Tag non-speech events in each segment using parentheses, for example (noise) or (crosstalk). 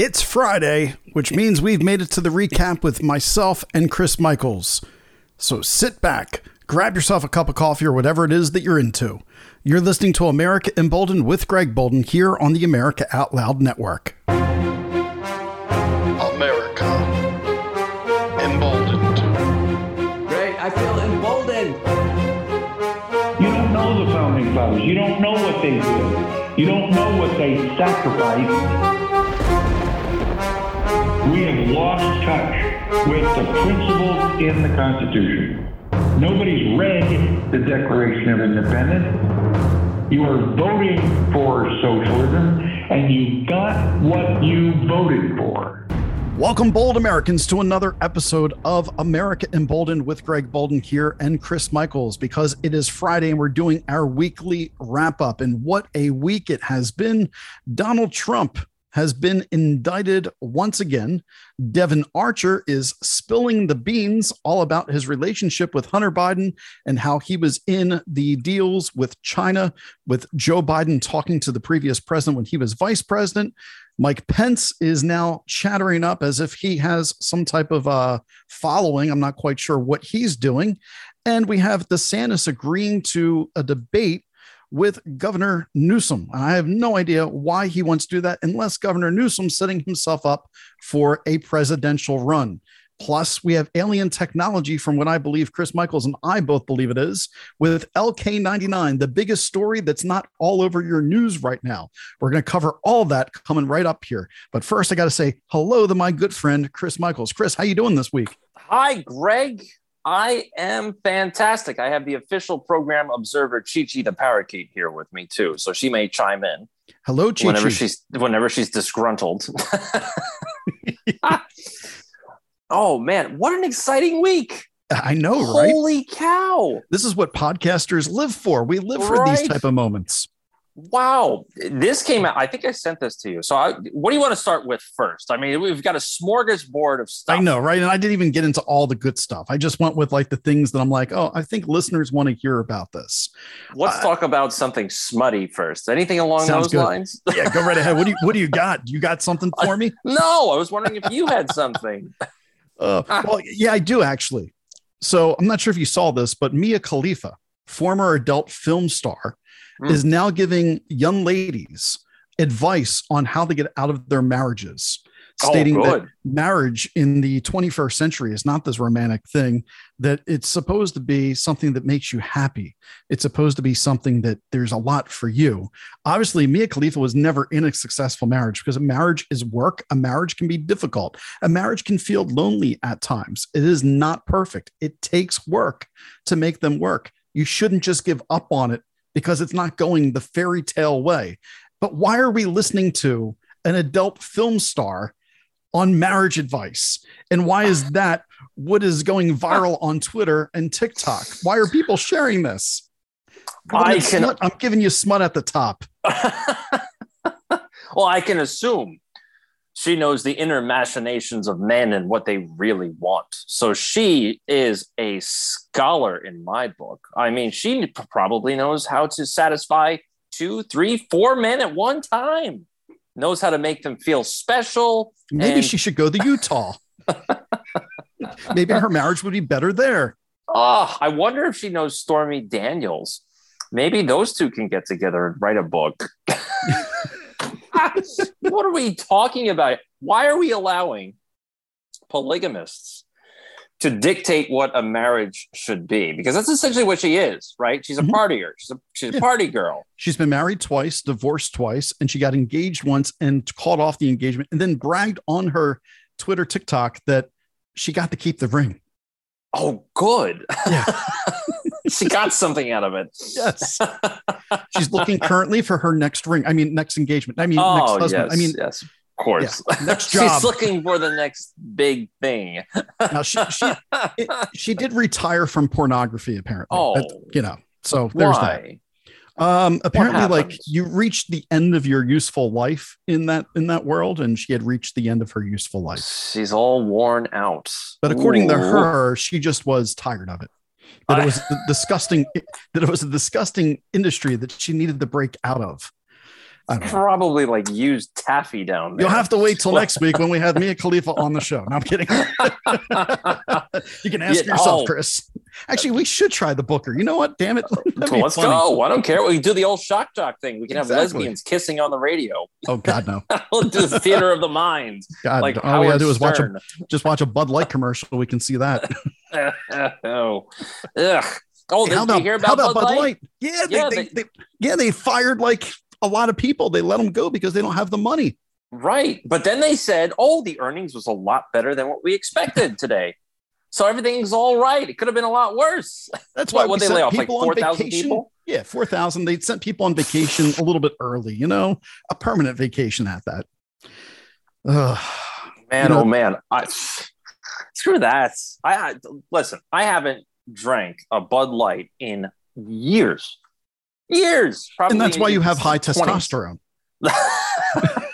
It's Friday, which means we've made it to the recap with myself and Chris Michaels. So sit back, grab yourself a cup of coffee or whatever it is that you're into. You're listening to America Emboldened with Greg Boulden here on the America Out Loud Network. America. Emboldened. Greg, I feel emboldened. You don't know the founding fathers. You don't know what they did. You don't know what they sacrificed. We have lost touch with the principles in the Constitution. Nobody's read the Declaration of Independence. You are voting for socialism, and you got what you voted for. Welcome, bold Americans, to another episode of America Emboldened with Greg Boulden here and Chris Michaels because it is Friday and we're doing our weekly wrap up. And what a week it has been. Donald Trump has been indicted once again. Devon Archer is spilling the beans all about his relationship with Hunter Biden and how he was in the deals with China, with Joe Biden talking to the previous president when he was vice president. Mike Pence is now chattering up as if he has some type of uh, following. I'm not quite sure what he's doing. And we have DeSantis agreeing to a debate with Governor Newsom. And I have no idea why he wants to do that unless Governor Newsom's setting himself up for a presidential run. Plus, we have alien technology from what I believe Chris Michaels and I both believe it is with LK99, the biggest story that's not all over your news right now. We're going to cover all that coming right up here. But first, I got to say hello to my good friend Chris Michaels. Chris, how you doing this week? Hi, Greg. I am fantastic. I have the official program observer Chi Chi the parakeet here with me too, so she may chime in. Hello, Chi whenever she's whenever she's disgruntled. (laughs) oh man, what an exciting week! I know, right? Holy cow! This is what podcasters live for. We live for these type of moments. Wow, this came out. I think I sent this to you. So, I, what do you want to start with first? I mean, we've got a smorgasbord of stuff. I know, right? And I didn't even get into all the good stuff. I just went with like the things that I'm like, oh, I think listeners want to hear about this. Let's Uh, talk about something smutty first. Anything along those good. lines? (laughs) Yeah, go right ahead. What do you what do you got? You got something for me? (laughs) no, I was wondering if you had something. (laughs) Uh, well, yeah, I do actually. So I'm not sure if you saw this, but Mia Khalifa, former adult film star, Hmm. is now giving young ladies advice on how to get out of their marriages, Oh, stating that marriage in the 21st century is not this romantic thing, that it's supposed to be something that makes you happy. It's supposed to be something that there's a lot for you. Obviously, Mia Khalifa was never in a successful marriage because a marriage is work. A marriage can be difficult. A marriage can feel lonely at times. It is not perfect. It takes work to make them work. You shouldn't just give up on it because it's not going the fairy tale way. But why are we listening to an adult film star on marriage advice? And why is that what is going viral on Twitter and TikTok? Why are people sharing this? I'm I can- smut- I'm giving you smut at the top. (laughs) well, I can assume she knows the inner machinations of men and what they really want. So she is a scholar in my book. I mean, she probably knows how to satisfy two, three, four men at one time. Knows how to make them feel special. Maybe And- she should go to Utah. (laughs) Maybe her marriage would be better there. Oh, I wonder if she knows Stormy Daniels. Maybe those two can get together and write a book. (laughs) (laughs) what are we talking about? Why are we allowing polygamists to dictate what a marriage should be? Because that's essentially what she is, right? She's a Mhm. partier. She's a, she's a party girl. She's been married twice, divorced twice, and she got engaged once and called off the engagement and then bragged on her Twitter, TikTok that she got to keep the ring. Oh, good. Yeah. (laughs) (laughs) she got something out of it. Yes. (laughs) She's looking currently for her next ring. I mean, next engagement. I mean, oh, next husband. yes. I mean, yes, of course. next (laughs) job. She's looking for the next big thing. now she, she, it- she did retire from pornography, apparently. Oh. That- you know, so there's that. Why? Um, apparently, like you reached the end of your useful life in that in that world, and she had reached the end of her useful life. She's all worn out. But according to her, she just was tired of it. That it was disgusting. That it was a disgusting industry that she needed to break out of. Don't know. Probably like used taffy down there. You'll have to wait till next week when we have Mia Khalifa on the show. No, I'm kidding. (laughs) you can ask Yeah, yourself, oh. Chris. Actually, we should try the Booker. You know what? Damn it. (laughs) Let's funny. go. I don't care. We do the old shock jock thing. We can have lesbians kissing on the radio. Oh God, no. (laughs) we'll do the theater of the mind. God, Like all we gotta do is watch a just watch a Bud Light commercial. We can see that. oh, ugh. Oh, Hey, how about, you hear how about, about Bud Light? Yeah, they, Yeah, they, they- they, yeah, they fired like a lot of people. They let them go because they don't have the money. Right. But then they said, oh, the earnings was a lot better than what we expected (laughs) today. So everything's all right. It could have been a lot worse. That's (laughs) why what'd we they lay off, like people on 4,000 vacation. people? Yeah, four thousand. They sent people on vacation a little bit early. You know, a permanent vacation at that. Ugh. Man, You know- oh man. I, screw that. I, I listen, I haven't drank a Bud Light in years. Years. Probably and that's why you have high 20s. testosterone. (laughs)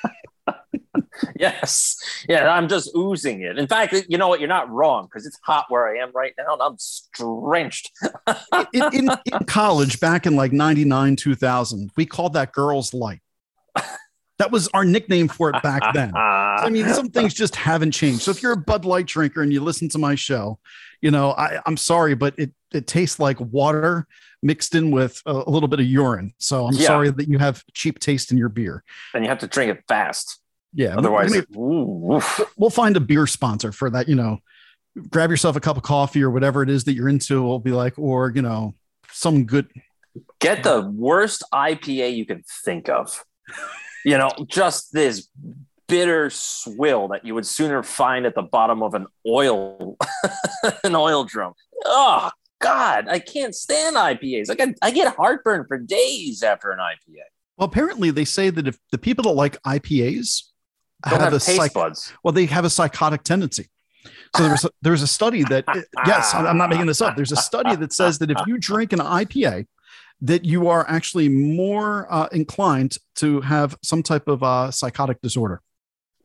yes. Yeah, I'm just oozing it. In fact, you know what? You're not wrong because it's hot where I am right now and I'm drenched. in, in, in college back in like 99 2000 we called that girls light (laughs) that was our nickname for it back then (laughs) i mean some things just haven't changed so if you're a bud light drinker and you listen to my show you know I, i'm sorry but it, it tastes like water mixed in with a, a little bit of urine so i'm Yeah. sorry that you have cheap taste in your beer and you have to drink it fast. yeah Otherwise, maybe ooh, we'll find a beer sponsor for that you know grab yourself a cup of coffee or whatever it is that you're into we'll be like or you know some good get the worst IPA you can think of. You know, just this bitter swill that you would sooner find at the bottom of an oil (laughs) an oil drum. Oh God, I can't stand IPAs. I get I get heartburn for days after an IPA. Well, apparently they say that if the people that like IPAs Don't have, a taste psych- buds. well, they have a psychotic tendency. So there's a, there's a study that (laughs) yes, I'm not making this up. There's a study that says that if you drink an IPA, that you are actually more uh, inclined to have some type of uh, psychotic disorder. (laughs)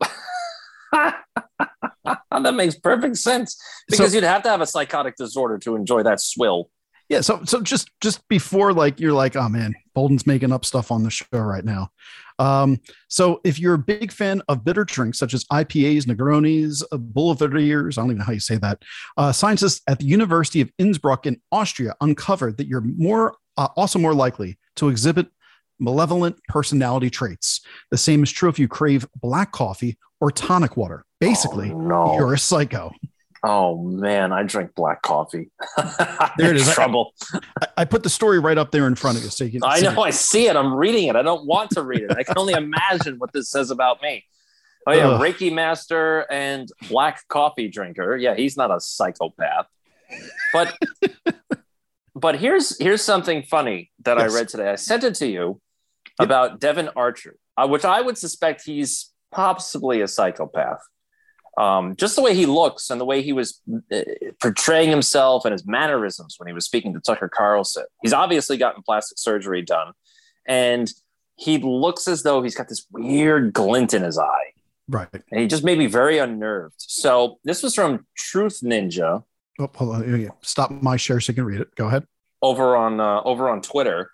that makes perfect sense because you'd have to have a psychotic disorder to enjoy that swill. Yeah, so so just just before like you're like, oh man, Boulden's making up stuff on the show right now. Um, so if you're a big fan of bitter drinks such as IPAs, Negronis, uh, Boulevardiers, I don't even know how you say that. Uh, scientists at the University of Innsbruck in Austria uncovered that you're more uh, also more likely to exhibit malevolent personality traits. The same is true if you crave black coffee or tonic water. Basically, Oh, no. you're a psycho. Oh man, I drink black coffee. (laughs) There it is. Trouble. I, I put the story right up there in front of you, so you can. I know. I see it. I'm reading it. I don't want to read it. I can only imagine what this says about me. Oh yeah, Ugh. Reiki master and black coffee drinker. Yeah, he's not a psychopath. But but here's here's something funny that Yes. I read today. I sent it to you about Devon Archer, uh, which I would suspect he's possibly a psychopath. Um, just the way he looks and the way he was uh, portraying himself and his mannerisms when he was speaking to Tucker Carlson. He's obviously gotten plastic surgery done, and he looks as though he's got this weird glint in his eye, Right. and he just made me very unnerved. So this was from Truth Ninja Oh, hold on. Here you go. Stop my share so you can read it. Go ahead. over on uh, over on Twitter,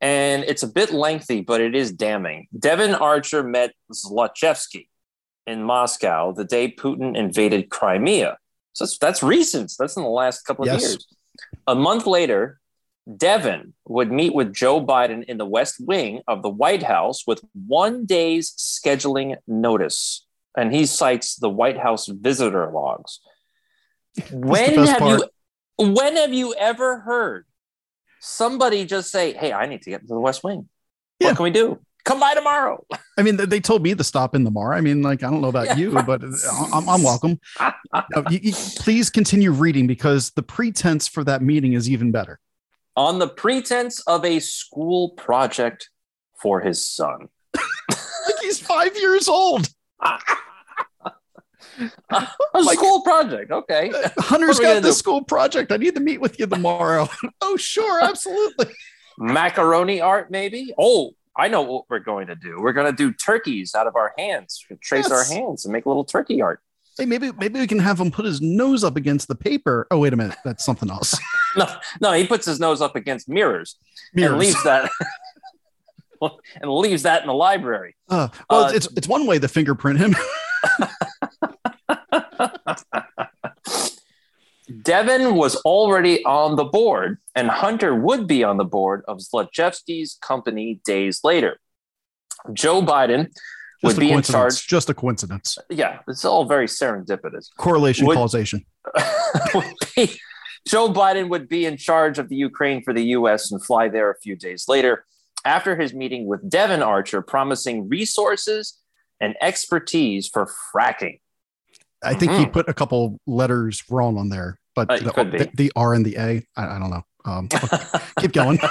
and it's a bit lengthy, but it is damning. Devon Archer met Zlochevsky in Moscow the day Putin invaded Crimea. So that's, that's recent. That's in the last couple of Yes. years. A month later, Devon would meet with Joe Biden in the West Wing of the White House with one day's scheduling notice. And he cites the White House visitor logs. When have part. you when have you ever heard somebody just say, Hey, I need to get to the West Wing? Yeah. What can we do? Come by tomorrow. I mean, they- told me to stop in the bar. I mean, like, I don't know about Yeah. you, but uh, I'm, I'm welcome. No, you- you- please continue reading because the pretense for that meeting is even better. On the pretense of a school project for his son. (laughs) Like he's five years old. (laughs) (laughs) A Like- school project. Okay. (laughs) Hunter's got the school project. I need to meet with you tomorrow. (laughs) oh, sure, absolutely. Macaroni art, maybe? Oh, I know what we're going to do. We're going to do turkeys out of our hands, trace our hands and make a little turkey art. Hey, maybe maybe we can have him put his nose up against the paper. Oh, wait a minute, that's something else. No, no, he puts his nose up against mirrors, mirrors. and leaves that and leaves that in the library. Uh, well, Uh, it's it's one way to fingerprint him. Devon was already on the board, and Hunter would be on the board of Zlochevsky's company days later. Joe Biden would Just a be in charge. Just a coincidence. Yeah, it's all very serendipitous. Correlation, Would- causation. would (laughs) be- Joe Biden would be in charge of the Ukraine for the U.S. and fly there a few days later after his meeting with Devon Archer, promising resources and expertise for fracking. I think he Mhm. put a couple letters wrong on there, but Uh, the, the, the R and the A, I, I don't know. Um, (laughs) keep going. (laughs)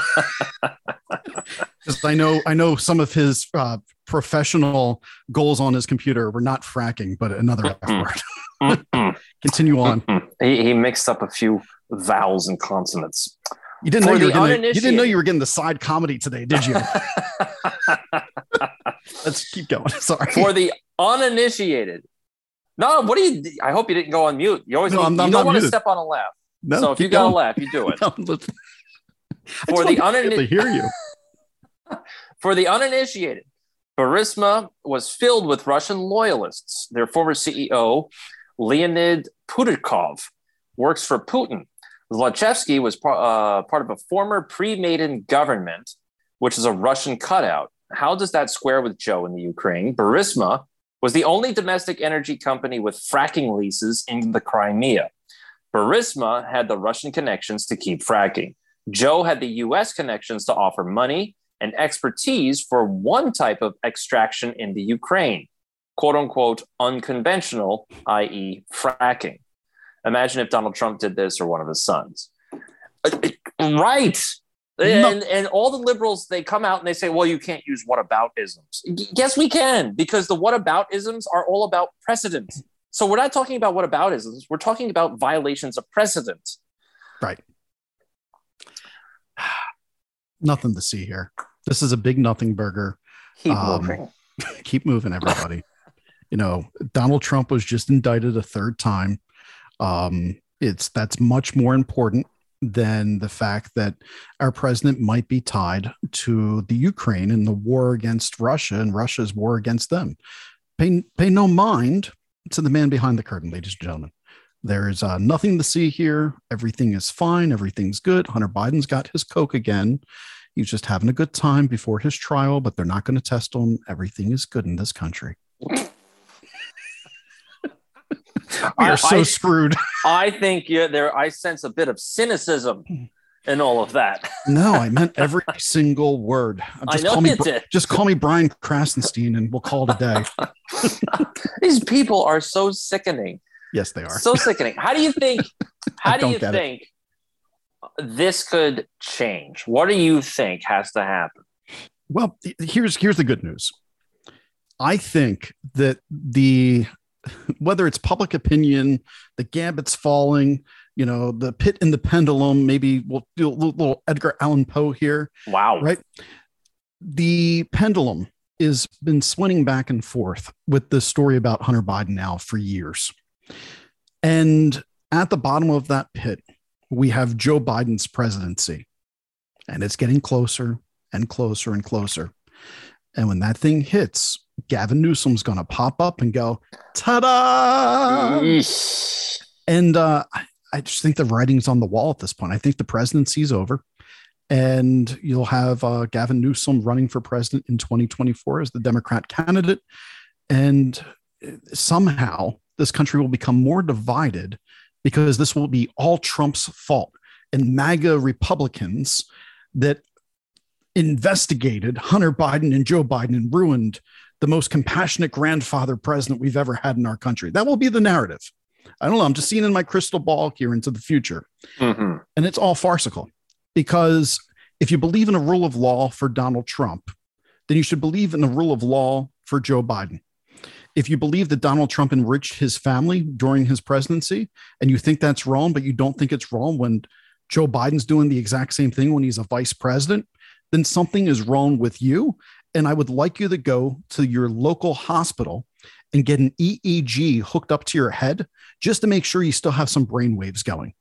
'Cause I know, I know some of his uh, professional goals on his computer were not fracking, but another F word. (laughs) Continue on. he, he mixed up a few vowels and consonants. You didn't For know you were the you didn't know you were getting the side comedy today, did you? Let's keep going. Sorry. For the uninitiated. No, what do you? I hope you didn't go on mute. You always No, need- I'm- you don't want to step on a laugh. no, so if you got a laugh, you do it. (laughs) No, let's- I For the want people unin- to hear you. (laughs) For the uninitiated, Burisma was filled with Russian loyalists. Their former CEO, Leonid Putikov, works for Putin. Zlochevsky was uh, part of a former pre-Maidan government, which is a Russian cutout. How does that square with Joe in the Ukraine? Burisma was the only domestic energy company with fracking leases in the Crimea. Burisma had the Russian connections to keep fracking. Joe had the US connections to offer money and expertise for one type of extraction in the Ukraine, quote unquote, unconventional, i.e., fracking. Imagine if Donald Trump did this or one of his sons. Uh, uh, Right. No. And, and all the liberals, they come out and they say, well, you can't use whataboutisms. Y- Yes, we can, because the whataboutisms are all about precedent. So we're not talking about whataboutisms, we're talking about violations of precedent. Right. Nothing to see here. This is a big nothing burger. Keep Um, moving. (laughs) Keep moving, everybody. you know, Donald Trump was just indicted a third time. Um, it's that's much more important than the fact that our president might be tied to the Ukraine and the war against Russia and Russia's war against them. Pay, pay no mind to the man behind the curtain, ladies and gentlemen. There's uh, nothing to see here. Everything is fine. Everything's good. Hunter Biden's got his Coke again. He's just having a good time before his trial, but they're not going to test him. Everything is good in this country. We I- are so I- screwed. I think yeah, there. I sense a bit of cynicism in all of that. No, I meant every single word. (laughs) I Just know call me you did. just call me Brian Krassenstein and we'll call it a day. (laughs) These people are so sickening, Yes, they are. so sickening. How do you think? (laughs) How do you get it. think this could change? What do you think has to happen? Well, here's here's the good news. I think that the whether it's public opinion, the gambit's falling, you know, the pit and the pendulum, maybe we'll do a little, Edgar Allan Poe here, Wow. right? The pendulum is been swinging back and forth with this story about Hunter Biden now for years. And at the bottom of that pit, we have Joe Biden's presidency. And it's getting closer and closer and closer. And when that thing hits, Gavin Newsom's going to pop up and go, ta da! And uh, I- I just think the writing's on the wall at this point. I think the presidency's over. And you'll have uh, Gavin Newsom running for president in 2024 as the Democrat candidate. And uh, somehow this country will become more divided because this will be all Trump's fault. And MAGA Republicans that investigated Hunter Biden and Joe Biden and ruined the most compassionate grandfather president we've ever had in our country. That will be the narrative. I don't know. I'm just seeing in my crystal ball here into the future. Mhm. And it's all farcical because if you believe in a rule of law for Donald Trump, then you should believe in the rule of law for Joe Biden. If you believe that Donald Trump enriched his family during his presidency and you think that's wrong, but you don't think it's wrong when Joe Biden's doing the exact same thing when he's a vice president, then something is wrong with you. And I would like you to go to your local hospital and get an EEG hooked up to your head just to make sure you still have some brain waves going.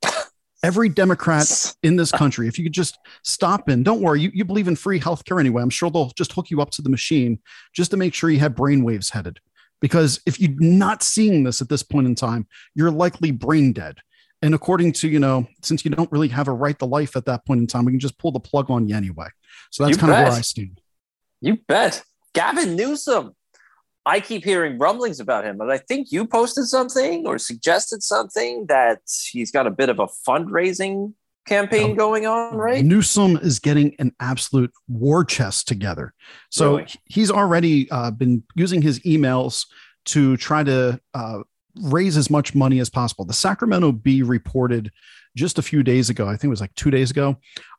Every Democrat in this country, if you could just stop in, don't worry, you, you believe in free healthcare anyway. I'm sure they'll just hook you up to the machine just to make sure you have brain waves headed. Because if you're not seeing this at this point in time, you're likely brain dead. And according to, you know, since you don't really have a right to life at that point in time, we can just pull the plug on you anyway. So that's You kind of where I stand. You bet. Gavin Newsom. I keep hearing rumblings about him, but I think you posted something or suggested something that he's got a bit of a fundraising campaign going on, right? Newsom is getting an absolute war chest together. So Really? he's already uh, been using his emails to try to uh, raise as much money as possible. The Sacramento Bee reported just a few days ago, I think it was like two days ago.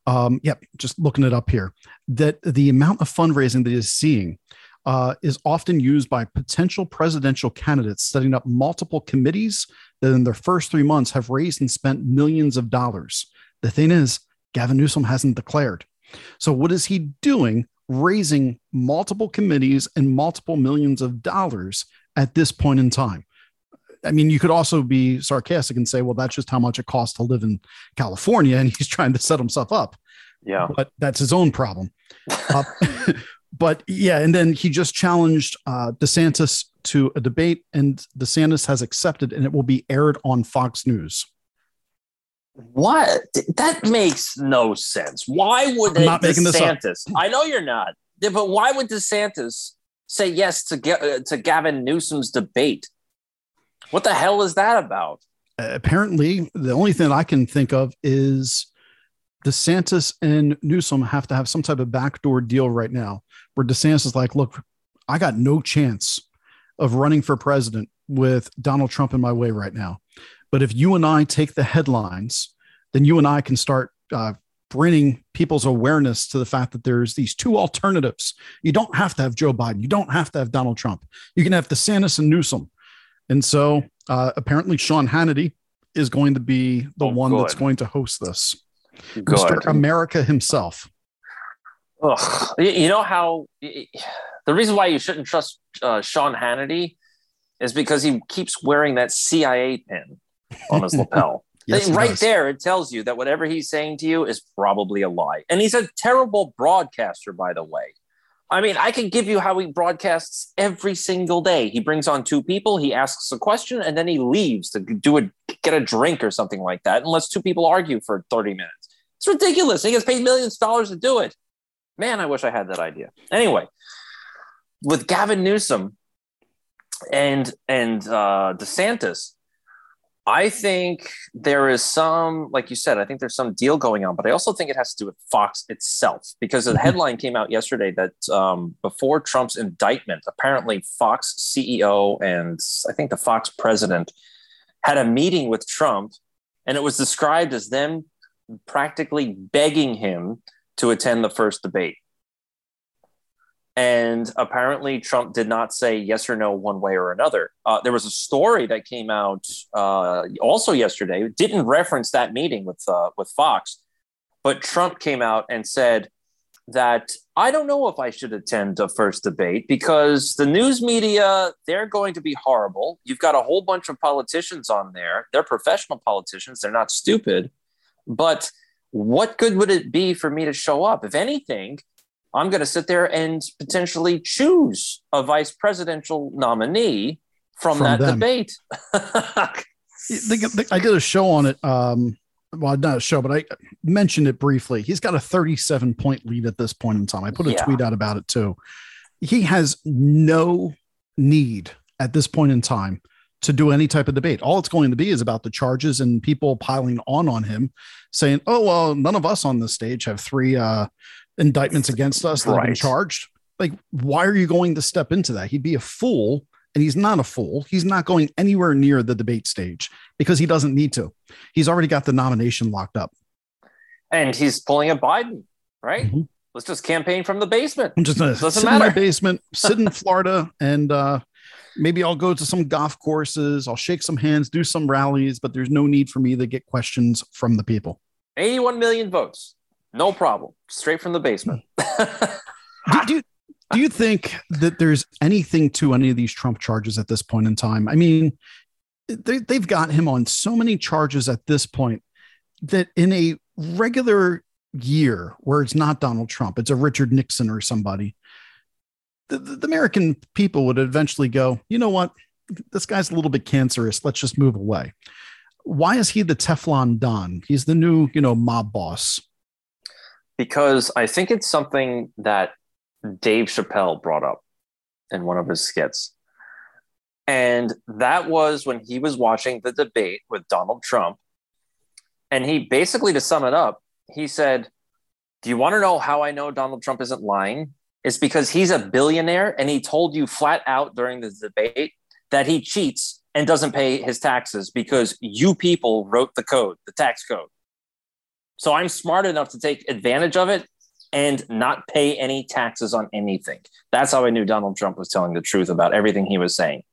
Um, yep, just looking it up here, that the amount of fundraising that he's seeing uh, is often used by potential presidential candidates setting up multiple committees that in their first three months have raised and spent millions of dollars. The thing is, Gavin Newsom hasn't declared. So, what is he doing? Raising multiple committees and multiple millions of dollars at this point in time. I mean, you could also be sarcastic and say, well, that's just how much it costs to live in California, and (laughs) he's trying to set himself up Yeah. but that's his own problem. Uh, (laughs) (laughs) but yeah, and then he just challenged uh, DeSantis to a debate, and DeSantis has accepted, and it will be aired on Fox News. What? That makes no sense. Why would I'm not making this up. DeSantis? I know you're not, but why would DeSantis say yes to uh, to Gavin Newsom's debate? What the hell is that about? Uh, apparently, the only thing I can think of is DeSantis and Newsom have to have some type of backdoor deal right now, where DeSantis is like, "Look, I got no chance of running for president with Donald Trump in my way right now. But if you and I take the headlines, then you and I can start uh, bringing people's awareness to the fact that there's these two alternatives. You don't have to have Joe Biden. You don't have to have Donald Trump. You can have DeSantis and Newsom. And so uh, apparently Sean Hannity is going to be the Oh, one that's going to host this. Good. Mr. America himself. Ugh. You- You know how the reason why you shouldn't trust uh, Sean Hannity is because he keeps wearing that CIA pin on his (laughs) lapel. Yes, right does. there, it tells you that whatever he's saying to you is probably a lie. And he's a terrible broadcaster, by the way. I mean, I can give you how he broadcasts every single day. He brings on two people, he asks a question, and then he leaves to do a get a drink or something like that, and lets two people argue for 30 minutes. It's ridiculous. He gets paid millions of dollars to do it. Man, I wish I had that idea. Anyway, with Gavin Newsom and and uh, DeSantis, I think there is some, like you said, I think there's some deal going on, but I also think it has to do with Fox itself because the Mhm. headline came out yesterday that um, before Trump's indictment, apparently Fox CEO and I think the Fox president had a meeting with Trump, and it was described as them practically begging him to attend the first debate. And apparently, Trump did not say yes or no one way or another. Uh, there was a story that came out uh, also yesterday. Didn't reference that meeting with uh, with Fox, but Trump came out and said that I don't know if I should attend the first debate because the news media they're going to be horrible. You've got a whole bunch of politicians on there. They're professional politicians. They're not stupid, but what good would it be for me to show up? If anything, I'm going to sit there and potentially choose a vice presidential nominee from, From that them. debate. (laughs) I did a show on it. Um, well, not a show, but I mentioned it briefly. He's got a 37 point lead at this point in time. I put a Yeah. tweet out about it too. He has no need at this point in time to do any type of debate. All it's going to be is about the charges and people piling on on him, saying, "Oh well, none of us on this stage have three uh, indictments against us that have been charged." Like, why are you going to step into that? He'd be a fool, and he's not a fool. He's not going anywhere near the debate stage because he doesn't need to. He's already got the nomination locked up. and he's pulling a Biden, right? Mhm. Let's just campaign from the basement. I'm just gonna Doesn't sit in my basement, sit in Florida, and uh, maybe I'll go to some golf courses. I'll shake some hands, do some rallies, but there's no need for me to get questions from the people. 81 million votes. No problem. Straight from the basement. (laughs) (laughs) Do, do, you- do you think that there's anything to any of these Trump charges at this point in time? I mean, they, they've got him on so many charges at this point. that in a regular year where it's not Donald Trump, it's a Richard Nixon or somebody, the, the American people would eventually go, you know what? This guy's a little bit cancerous. Let's just move away. Why is he the Teflon Don? He's the new, you know, mob boss. Because I think it's something that Dave Chappelle brought up in one of his skits. And that was when he was watching the debate with Donald Trump. And he basically, to sum it up, he said, Do you want to know how I know Donald Trump isn't lying? It's because he's a billionaire and he told you flat out during the debate that he cheats and doesn't pay his taxes because you people wrote the code, the tax code. So I'm smart enough to take advantage of it and not pay any taxes on anything. That's how I knew Donald Trump was telling the truth about everything he was saying.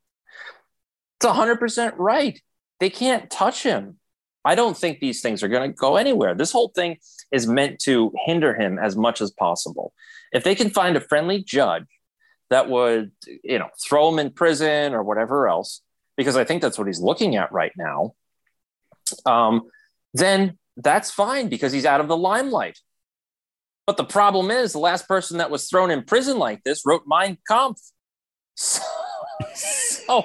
It's 100% right. They can't touch him. I don't think these things are going to go anywhere. This whole thing is meant to hinder him as much as possible. If they can find a friendly judge that would, you know, throw him in prison or whatever else, because I think that's what he's looking at right now, um, then that's fine because he's out of the limelight. But the problem is, the last person that was thrown in prison like this wrote Mein Kampf. (laughs) So, so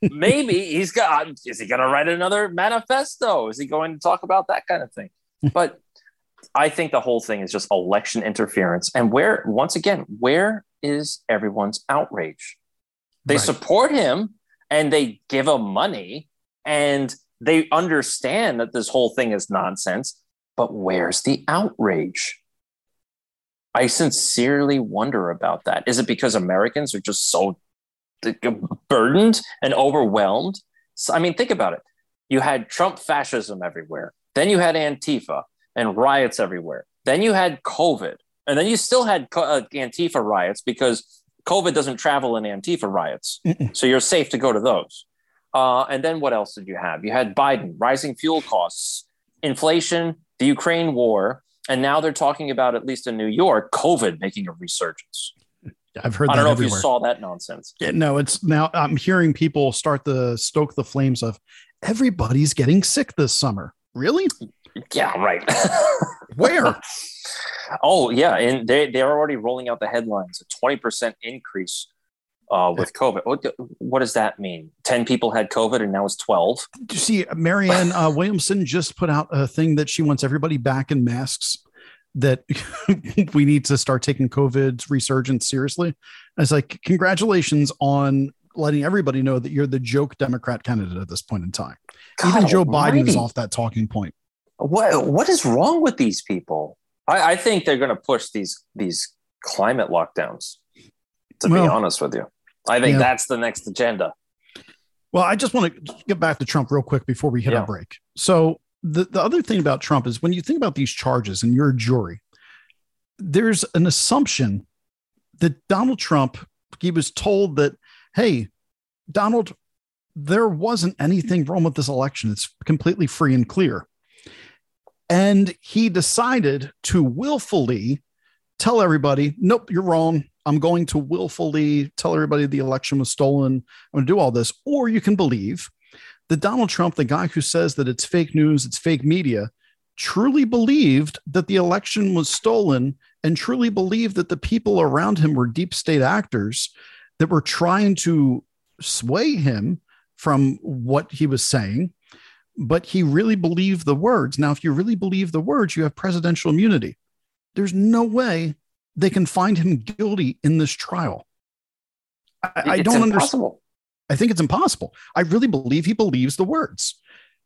maybe he's got, is he going to write another manifesto? Is he going to talk about that kind of thing? (laughs) But I think the whole thing is just election interference. And where, once again, where is everyone's outrage? They right. support him and they give him money and they understand that this whole thing is nonsense. But where's the outrage? I sincerely wonder about that. Is it because Americans are just so burdened and overwhelmed? So, I mean, think about it. You had Trump fascism everywhere. Then you had Antifa and riots everywhere. Then you had COVID. And then you still had uh, Antifa riots because COVID doesn't travel in Antifa riots. Mm-mm. So you're safe to go to those. Uh, and then what else did you have? You had Biden, rising fuel costs, inflation, the Ukraine war, and now they're talking about, at least in New York, COVID making a resurgence. I've heard. I don't know everywhere. if you saw that nonsense. Yeah, no, it's now. I'm hearing people start to stoke the flames of everybody's getting sick this summer. Really? Yeah, right. (laughs) Where? oh, yeah, and they they're already rolling out the headlines: a twenty percent increase uh, with COVID. What, what, does that mean? 10 people had COVID and now it's 12. Do you see Marianne uh, Williamson just put out a thing that she wants everybody back in masks that (laughs) we need to start taking COVID's resurgence seriously. I was like, congratulations on letting everybody know that you're the joke Democrat candidate at this point in time. God Even Joe almighty. Biden is off that talking point. What what is wrong with these people? I, I think they're going to push these these climate lockdowns. To well, be honest with you, I think yeah. that's the next agenda. Well, I just want to get back to Trump real quick before we hit yeah. our break. So the, the other thing about Trump is when you think about these charges and you're a jury, there's an assumption that Donald Trump, he was told that, hey, Donald, there wasn't anything wrong with this election. It's completely free and clear. And he decided to willfully tell everybody, nope, you're wrong. I'm going to willfully tell everybody the election was stolen. I'm going to do all this. Or you can believe that Donald Trump, the guy who says that it's fake news, it's fake media, truly believed that the election was stolen and truly believed that the people around him were deep state actors that were trying to sway him from what he was saying. But he really believed the words. Now, if you really believe the words, you have presidential immunity. There's no way they can find him guilty in this trial. I, I don't understand. I think it's impossible. I really believe he believes the words.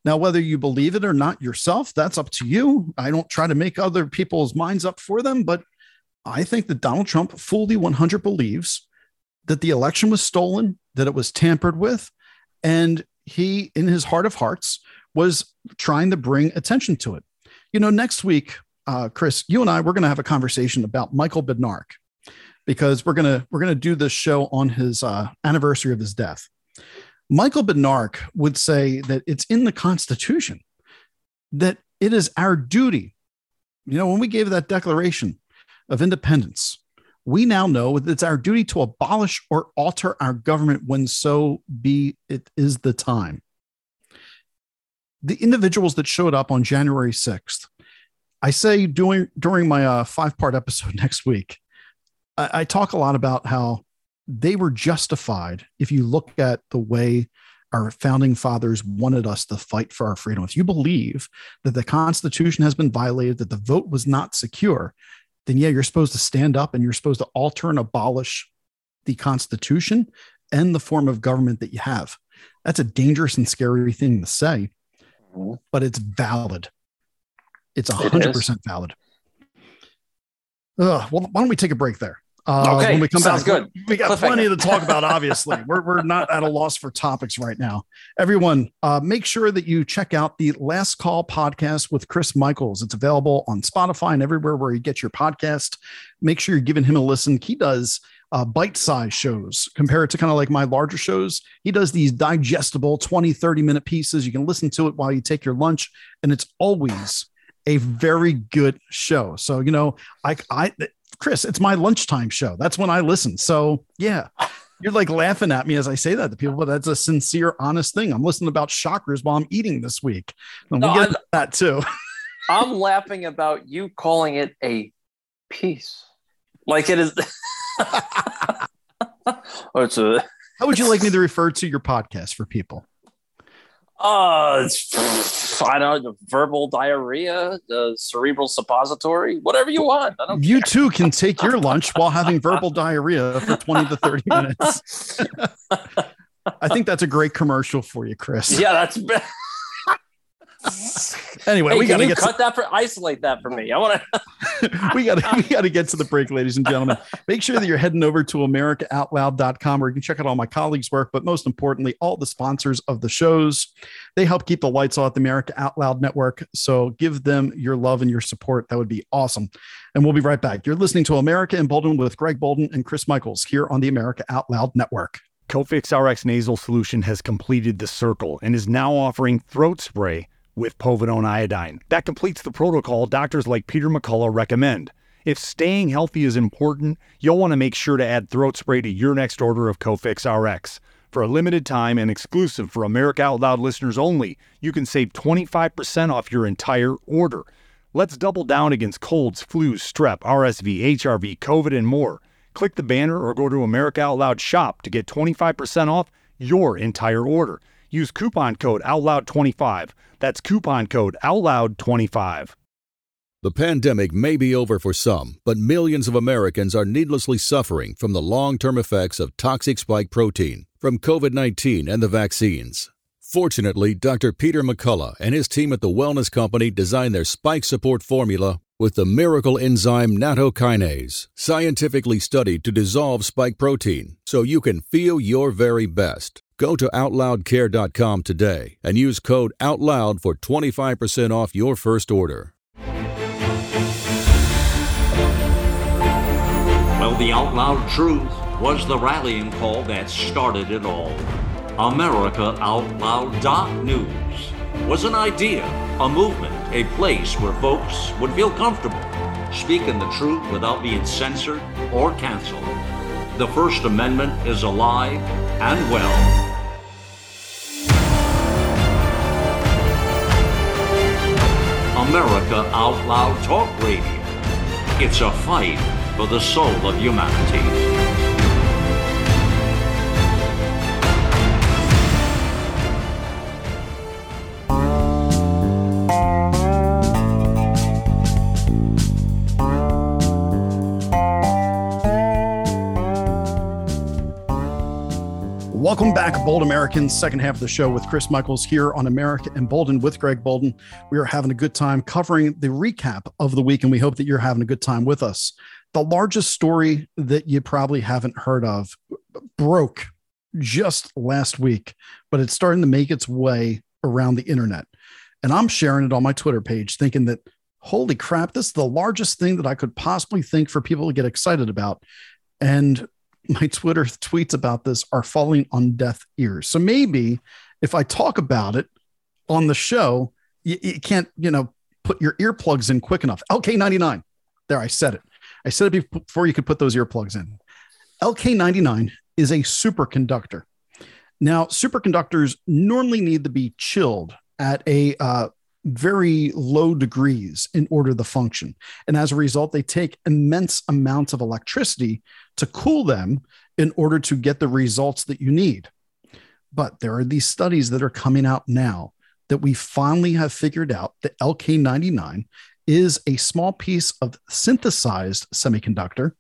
Now, whether you believe it or not yourself, that's up to you. I don't try to make other people's minds up for them, but I think that Donald Trump fully 100 believes that the election was stolen, that it was tampered with, and he, in his heart of hearts, was trying to bring attention to it. You know, next week, uh, Chris, you and I, we're going to have a conversation about Michael Badnarik because we're gonna we're gonna do this show on his uh, anniversary of his death. Michael Badnarik would say that it's in the Constitution that it is our duty. You know, when we gave that Declaration of Independence, we now know that it's our duty to abolish or alter our government when so be it is the time. the individuals that showed up on January 6th, I say doing during my uh, five part episode (laughs) next week, I, I talk a lot about how they were justified if you look at the way our founding fathers wanted us to fight for our freedom. If you believe that the Constitution has been violated, that the vote was not secure, then yeah, you're supposed to stand up and you're supposed to alter and abolish the Constitution and the form of government that you have. That's a dangerous and scary thing to say, Mm-hmm. but it's valid. It's It 100% valid. Ugh, well, why don't we take a break there? Uh, Okay, when we come sounds back, good. we got plenty to talk about. (laughs) Obviously, we're we're not at a loss for topics right now. Everyone, uh, make sure that you check out the Last Call podcast with Chris Michaels. It's available on Spotify and everywhere where you get your podcast. Make sure you're giving him a listen. He does uh, bite-sized shows compared to kind of like my larger shows. He does these digestible 20, 30 minute pieces. You can listen to it while you take your lunch, and it's always a very good show. So, you know, I, I, Chris, it's my lunchtime show. That's when I listen. So, yeah, you're like laughing at me as I say that to people, but that's a sincere, honest thing. I'm listening about shockers while I'm eating this week. And No, we'll get I- to that too. (laughs) I'm laughing about you calling it a piece. Like it is. oh, (laughs) (laughs) it's a. How would you like me to refer to your podcast for people? Uh, it's, I don't know, verbal diarrhea, uh, cerebral suppository, whatever you want. I don't You too can take your lunch while having verbal diarrhea for 20 to 30 (laughs) minutes. I think that's a great commercial for you, Chris. yeah, that's. (laughs) Anyway, Hey, we got to you get to- cut that for isolate that for me? I want to. (laughs) we got to we (laughs) got to get to the break, ladies and gentlemen. Make sure that you're heading over to AmericaOutloud.com where you can check out all my colleagues' work, but most importantly, all the sponsors of the shows. They help keep the lights on at the America Out Loud Network. So give them your love and your support. That would be awesome. And we'll be right back. You're listening to America Emboldened with Greg Boulden and Chris Michaels here on the America Out Loud Network. Cofix RX nasal solution has completed the circle and is now offering throat spray with povidone iodine. That completes the protocol doctors like Peter McCullough recommend. If staying healthy is important, you'll want to make sure to add throat spray to your next order of Cofix RX. For a limited time and exclusive for America Out Loud listeners only, you can save 25% off your entire order. Let's double down against colds, flus, strep, RSV, HRV, COVID, and more. Click the banner or go to America Out Loud shop to get 25% off your entire order. Use coupon code OUTLOUD25. That's coupon code OUTLOUD25. The pandemic may be over for some, but millions of Americans are needlessly suffering from the long term effects of toxic spike protein from COVID 19 and the vaccines. Fortunately, Dr. Peter McCullough and his team at the Wellness Company designed their spike support formula with the miracle enzyme nattokinase, scientifically studied to dissolve spike protein so you can feel your very best. Go to OutLoudCare.com today and use code OUTLOUD for 25% off your first order. Well, the out loud truth was the rallying call that started it all. America Out Loud dot News was an idea, a movement, a place where folks would feel comfortable speaking the truth without being censored or canceled. The First Amendment is alive and well. America Out Loud Talk Radio. It's a fight for the soul of humanity. Welcome back, Bold Americans. Second half of the show with Chris Michaels here on America Emboldened with Greg Boulden. We are having a good time covering the recap of the week, and we hope that you're having a good time with us. The largest story that you probably haven't heard of broke just last week, but it's starting to make its way around the internet. And I'm sharing it on my Twitter page, thinking that, holy crap, this is the largest thing that I could possibly think for people to get excited about. And my Twitter tweets about this are falling on deaf ears. So maybe if I talk about it on the show, you, you can't, you know, put your earplugs in quick enough. LK99. There, I said it. I said it before you could put those earplugs in. LK99 is a superconductor. Now, superconductors normally need to be chilled at a uh, very low degrees in order to function. And as a result, they take immense amounts of electricity to cool them in order to get the results that you need. But there are these studies that are coming out now that we finally have figured out that LK99 is a small piece of synthesized semiconductor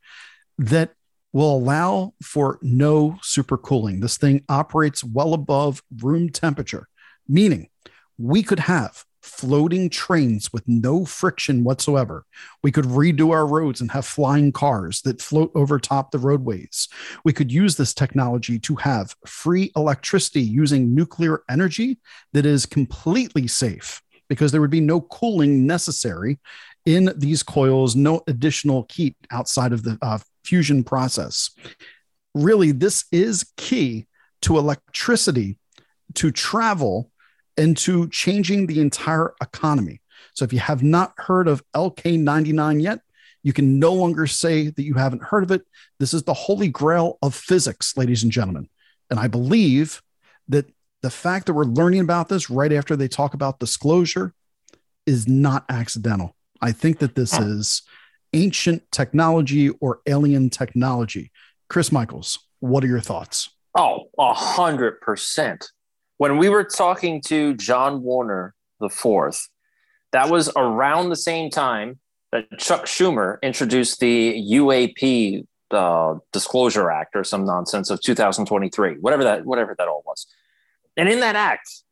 that will allow for no supercooling. This thing operates well above room temperature, meaning we could have floating trains with no friction whatsoever. We could redo our roads and have flying cars that float over top the roadways. We could use this technology to have free electricity using nuclear energy that is completely safe because there would be no cooling necessary in these coils, no additional heat outside of the uh, fusion process. Really, this is key to electricity to travel into changing the entire economy. So if you have not heard of LK99 yet, you can no longer say that you haven't heard of it. This is the holy grail of physics, ladies and gentlemen. And I believe that the fact that we're learning about this right after they talk about disclosure is not accidental. I think that this is ancient technology or alien technology. Chris Michaels, what are your thoughts? Oh, a hundred percent when we were talking to John Warner the fourth, that was around the same time that Chuck Schumer introduced the UAP uh, Disclosure Act or some nonsense of 2023, whatever that whatever that all was. And in that act,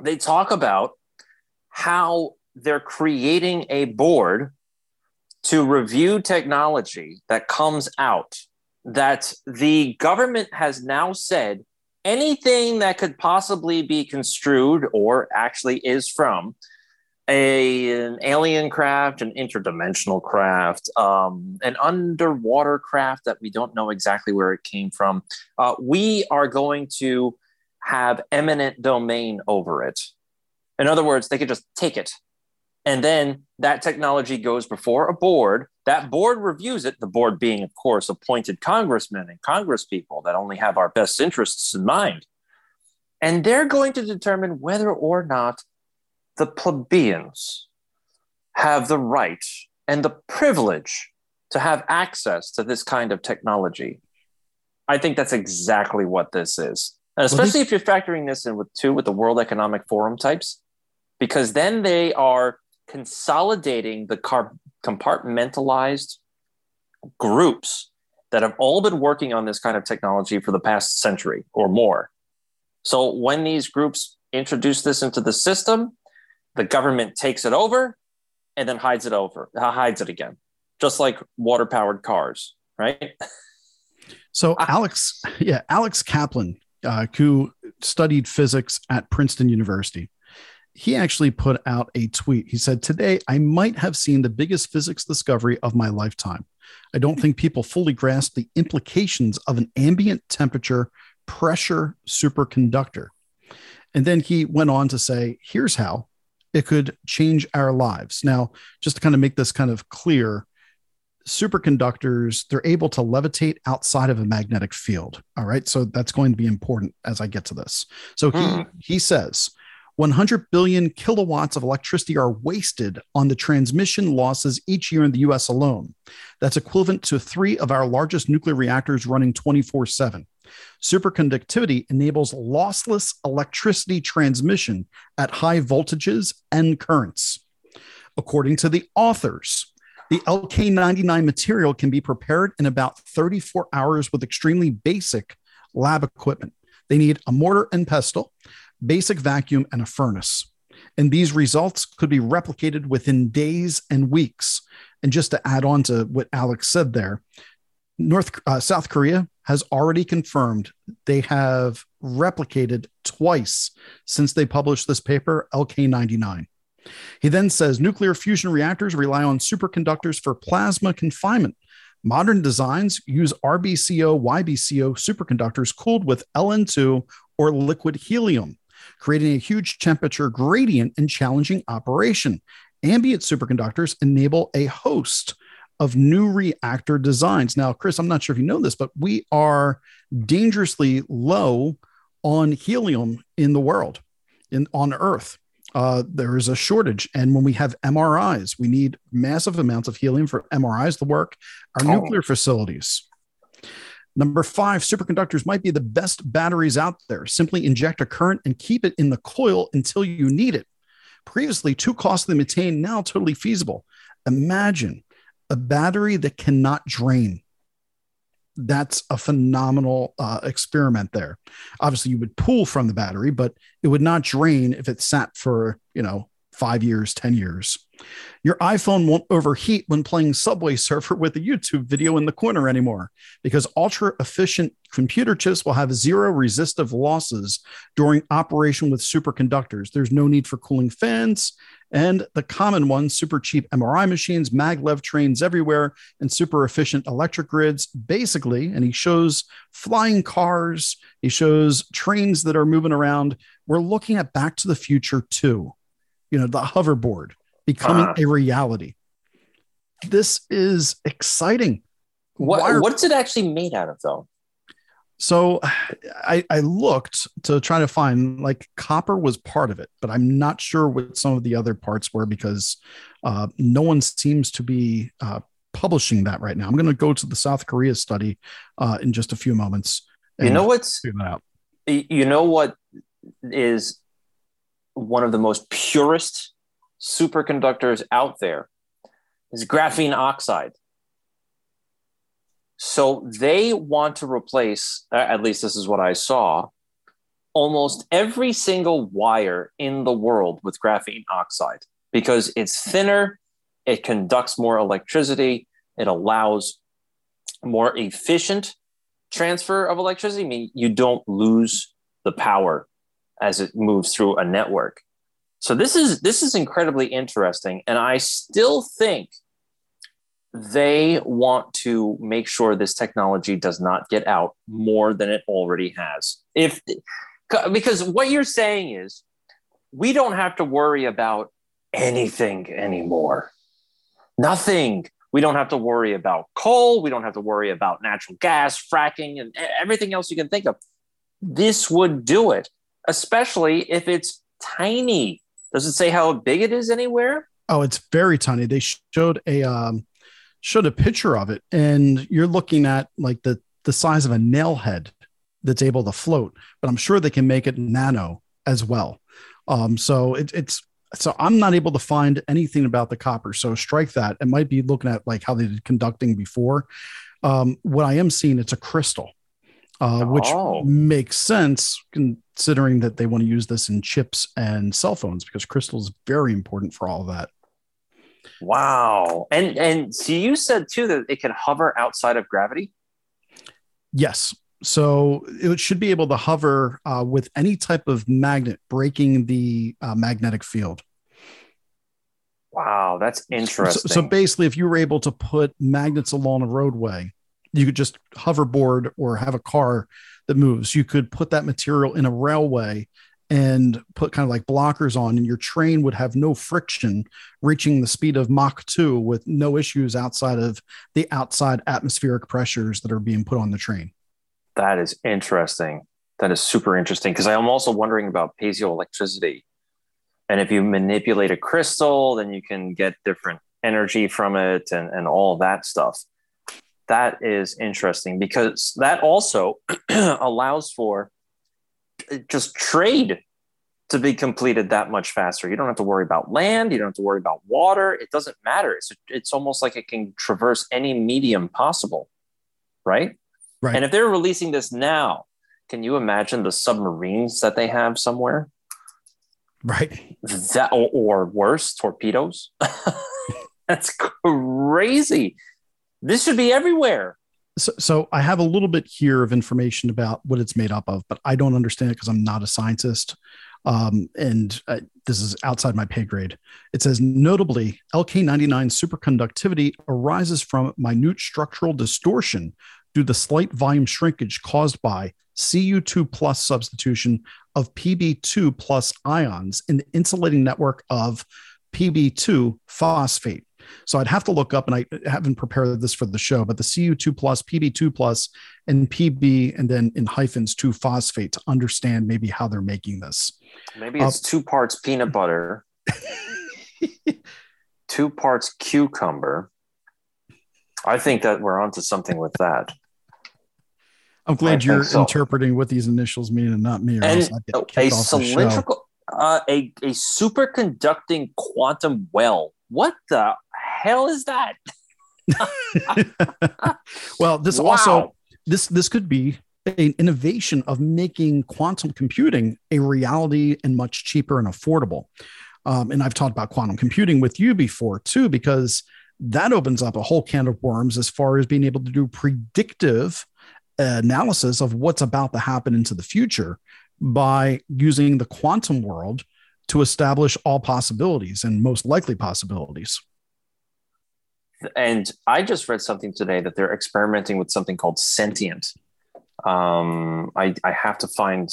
they talk about how they're creating a board to review technology that comes out that the government has now said anything that could possibly be construed or actually is from a, an alien craft, an interdimensional craft, um, an underwater craft that we don't know exactly where it came from. Uh, we are going to have eminent domain over it. In other words, they could just take it and then that technology goes before a board. That board reviews it, the board being, of course, appointed congressmen and congresspeople that only have our best interests in mind. And they're going to determine whether or not the plebeians have the right and the privilege to have access to this kind of technology. I think that's exactly what this is. And especially if you're factoring this in with too with the World Economic Forum types, because then they are consolidating the car- compartmentalized groups that have all been working on this kind of technology for the past century or more. So when these groups introduce this into the system, the government takes it over and then hides it over, uh, hides it again, just like water powered cars, right? So Alex, yeah, Alex Kaplan, uh, who studied physics at Princeton University, he actually put out a tweet. He said, Today, I might have seen the biggest physics discovery of my lifetime. I don't think people fully grasp the implications of an ambient temperature pressure superconductor. And then he went on to say, Here's how it could change our lives. Now, just to kind of make this kind of clear, superconductors, they're able to levitate outside of a magnetic field. All right. So that's going to be important as I get to this. So he, hmm. he says, 100 billion kilowatts of electricity are wasted on the transmission losses each year in the US alone. That's equivalent to three of our largest nuclear reactors running 24 7. Superconductivity enables lossless electricity transmission at high voltages and currents. According to the authors, the LK99 material can be prepared in about 34 hours with extremely basic lab equipment. They need a mortar and pestle, basic vacuum, and a furnace. And these results could be replicated within days and weeks. And just to add on to what Alex said there, North uh, South Korea has already confirmed they have replicated twice since they published this paper, LK99. He then says nuclear fusion reactors rely on superconductors for plasma confinement. Modern designs use RBCO, YBCO superconductors cooled with LN2 or liquid helium creating a huge temperature gradient and challenging operation. Ambient superconductors enable a host of new reactor designs. Now, Chris, I'm not sure if you know this, but we are dangerously low on helium in the world. in on Earth. Uh, there is a shortage, and when we have MRIs, we need massive amounts of helium for MRIs to work. Our Oh. nuclear facilities. Number five, superconductors might be the best batteries out there. Simply inject a current and keep it in the coil until you need it. Previously, too costly to maintain, now totally feasible. Imagine a battery that cannot drain. That's a phenomenal uh, experiment there. Obviously, you would pull from the battery, but it would not drain if it sat for, you know, five years, 10 years. Your iPhone won't overheat when playing Subway Surfer with a YouTube video in the corner anymore because ultra efficient computer chips will have zero resistive losses during operation with superconductors. There's no need for cooling fans. And the common ones, super cheap MRI machines, maglev trains everywhere, and super efficient electric grids. Basically, and he shows flying cars, he shows trains that are moving around. We're looking at Back to the Future too. You know, the hoverboard becoming Ah. a reality. This is exciting. What are- what's it actually made out of though? So I, I looked to try to find like copper was part of it, but I'm not sure what some of the other parts were because uh, no one seems to be uh, publishing that right now. I'm going to go to the South Korea study uh, in just a few moments. You know what's out. you know what is one of the most purest superconductors out there is graphene oxide. So they want to replace, at least this is what I saw, almost every single wire in the world with graphene oxide because it's thinner, it conducts more electricity, it allows more efficient transfer of electricity. I mean, you don't lose the power as it moves through a network. So this is this is incredibly interesting, and I still think they want to make sure this technology does not get out more than it already has. If because what you're saying is we don't have to worry about anything anymore. Nothing. We don't have to worry about coal. We don't have to worry about natural gas, fracking, and everything else you can think of. This would do it, especially if it's tiny. Does it say how big it is anywhere? Oh, it's very tiny. They showed a um, showed a picture of it, and you're looking at like the the size of a nail head that's able to float. But I'm sure they can make it nano as well. Um, so it, it's so I'm not able to find anything about the copper. So strike that. It might be looking at like how they did conducting before. Um, what I am seeing, it's a crystal, uh, which Oh. makes sense considering that they want to use this in chips and cell phones because crystal is very important for all of that. Wow. And and so you said too that it can hover outside of gravity. Yes. So it should be able to hover uh, with any type of magnet breaking the uh, magnetic field. Wow, that's So, interesting. so basically, if you were able to put magnets along a roadway, you could just hoverboard or have a car that moves. You could put that material in a railway and put kind of like blockers on, and your train would have no friction, reaching the speed of Mach 2 with no issues outside of the outside atmospheric pressures that are being put on the train. That is interesting. That is super interesting because I'm also wondering about piezoelectricity. And if you manipulate a crystal, then you can get different energy from it and, and all that stuff. That is interesting because that also (clears throat) allows for just trade to be completed that much faster. You don't have to worry about land. You don't have to worry about water. It doesn't matter. It's, it's almost like it can traverse any medium possible, right? Right. And if they're releasing this now, can you imagine the submarines that they have somewhere? Right. That or, or worse, torpedoes. (laughs) That's crazy. This should be everywhere. so, so I have a little bit here of information about what it's made up of, but I don't understand it because I'm not a scientist. Um, and uh, this is outside my pay grade. It says notably, LK99 superconductivity arises from minute structural distortion due to the slight volume shrinkage caused by Cu2 plus substitution of Pb2 plus ions in the insulating network of Pb2 phosphate. So I'd have to look up, and I haven't prepared this for the show, but the Cu2 plus, Pb2 plus, and Pb, and then in hyphens 2 phosphate to understand maybe how they're making this. Maybe it's two parts peanut butter, (laughs) two parts cucumber. I think that we're onto something with that. I'm glad I you're so. interpreting what these initials mean and not me. And else I'd get a kicked off the show. cylindrical, uh, a a superconducting quantum well. What the hell is that? (laughs) well, this Wow. also this this could be an innovation of making quantum computing a reality and much cheaper and affordable. Um, and I've talked about quantum computing with you before too, because that opens up a whole can of worms as far as being able to do predictive analysis of what's about to happen into the future by using the quantum world to establish all possibilities and most likely possibilities. and I just read something today that they're experimenting with something called sentient. Um, I, I have to find